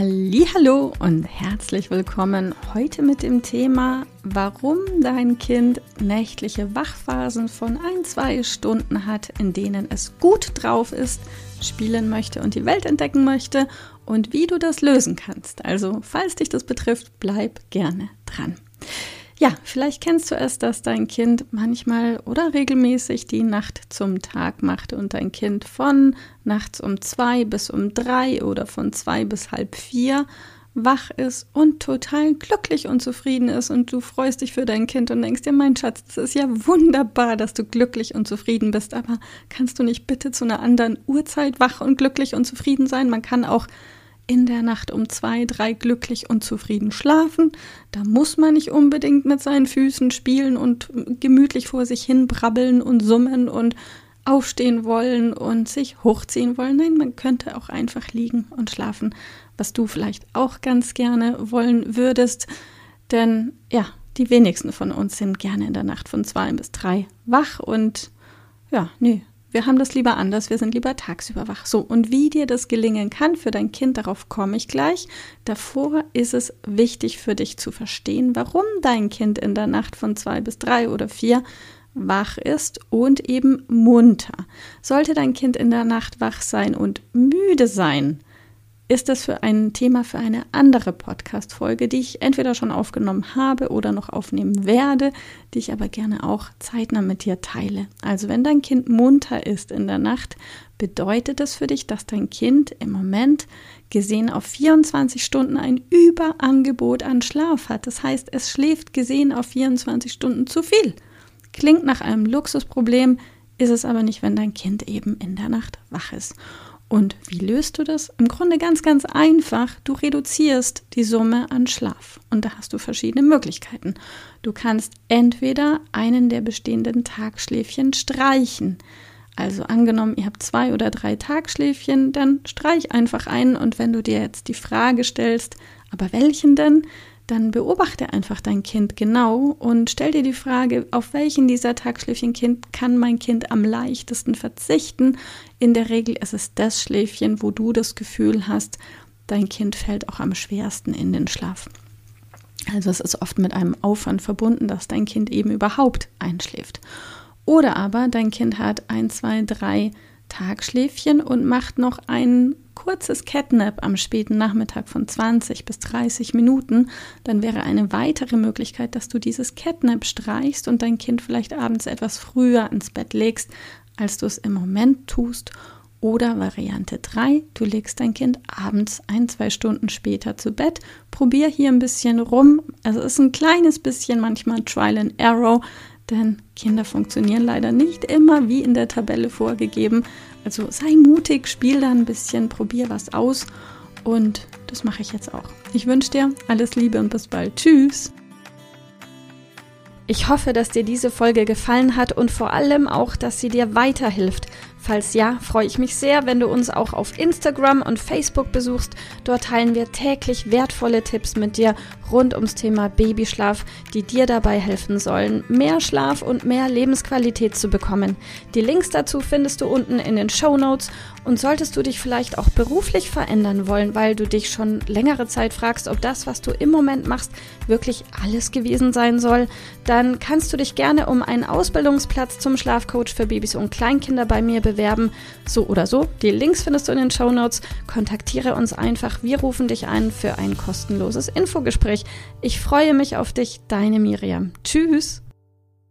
Hallo und herzlich willkommen heute mit dem Thema, warum dein Kind nächtliche Wachphasen von ein, zwei Stunden hat, in denen es gut drauf ist, spielen möchte und die Welt entdecken möchte und wie du das lösen kannst. Also, falls dich das betrifft, bleib gerne dran. Ja, vielleicht kennst du es, dass dein Kind manchmal oder regelmäßig die Nacht zum Tag macht und dein Kind von nachts um zwei bis um drei oder von zwei bis halb vier wach ist und total glücklich und zufrieden ist und du freust dich für dein Kind und denkst dir, mein Schatz, das ist ja wunderbar, dass du glücklich und zufrieden bist, aber kannst du nicht bitte zu einer anderen Uhrzeit wach und glücklich und zufrieden sein? Man kann auch in der Nacht um zwei, drei glücklich und zufrieden schlafen. Da muss man nicht unbedingt mit seinen Füßen spielen und gemütlich vor sich hin brabbeln und summen und aufstehen wollen und sich hochziehen wollen. Nein, man könnte auch einfach liegen und schlafen, was du vielleicht auch ganz gerne wollen würdest. Denn ja, die wenigsten von uns sind gerne in der Nacht von zwei bis drei wach und ja, nee, wir haben das lieber anders, wir sind lieber tagsüber wach. So, und wie dir das gelingen kann für dein Kind, darauf komme ich gleich. Davor ist es wichtig für dich zu verstehen, warum dein Kind in der Nacht von zwei bis drei oder vier wach ist und eben munter. Sollte dein Kind in der Nacht wach sein und müde sein, ist das für ein Thema für eine andere Podcast-Folge, die ich entweder schon aufgenommen habe oder noch aufnehmen werde, die ich aber gerne auch zeitnah mit dir teile. Also wenn dein Kind munter ist in der Nacht, bedeutet das für dich, dass dein Kind im Moment gesehen auf 24 Stunden ein Überangebot an Schlaf hat. Das heißt, es schläft gesehen auf 24 Stunden zu viel. Klingt nach einem Luxusproblem, ist es aber nicht, wenn dein Kind eben in der Nacht wach ist. Und wie löst du das? Im Grunde ganz, ganz einfach. Du reduzierst die Summe an Schlaf. Und da hast du verschiedene Möglichkeiten. Du kannst entweder einen der bestehenden Tagschläfchen streichen. Also angenommen, ihr habt zwei oder drei Tagschläfchen, dann streich einfach einen. Und wenn du dir jetzt die Frage stellst, aber welchen denn? Dann beobachte einfach dein Kind genau und stell dir die Frage, auf welchen dieser Tagschläfchen Kind kann mein Kind am leichtesten verzichten. In der Regel ist es das Schläfchen, wo du das Gefühl hast, dein Kind fällt auch am schwersten in den Schlaf. Also es ist oft mit einem Aufwand verbunden, dass dein Kind eben überhaupt einschläft. Oder aber dein Kind hat ein, zwei, drei Tagschläfchen und macht noch ein kurzes Catnap am späten Nachmittag von 20 bis 30 Minuten, dann wäre eine weitere Möglichkeit, dass du dieses Catnap streichst und dein Kind vielleicht abends etwas früher ins Bett legst, als du es im Moment tust. Oder Variante 3, du legst dein Kind abends ein, zwei Stunden später zu Bett. Probier hier ein bisschen rum. Also es ist ein kleines bisschen manchmal Trial and Error, denn Kinder funktionieren leider nicht immer wie in der Tabelle vorgegeben. Also sei mutig, spiel da ein bisschen, probier was aus und das mache ich jetzt auch. Ich wünsche dir alles Liebe und bis bald. Tschüss. Ich hoffe, dass dir diese Folge gefallen hat und vor allem auch, dass sie dir weiterhilft. Falls ja, freue ich mich sehr, wenn du uns auch auf Instagram und Facebook besuchst. Dort teilen wir täglich wertvolle Tipps mit dir rund ums Thema Babyschlaf, die dir dabei helfen sollen, mehr Schlaf und mehr Lebensqualität zu bekommen. Die Links dazu findest du unten in den Show Notes. Und solltest du dich vielleicht auch beruflich verändern wollen, weil du dich schon längere Zeit fragst, ob das, was du im Moment machst, wirklich alles gewesen sein soll, dann kannst du dich gerne um einen Ausbildungsplatz zum Schlafcoach für Babys und Kleinkinder bei mir bewerben. So oder so. Die Links findest du in den Show Notes. Kontaktiere uns einfach. Wir rufen dich ein für ein kostenloses Infogespräch. Ich freue mich auf dich, deine Miriam. Tschüss.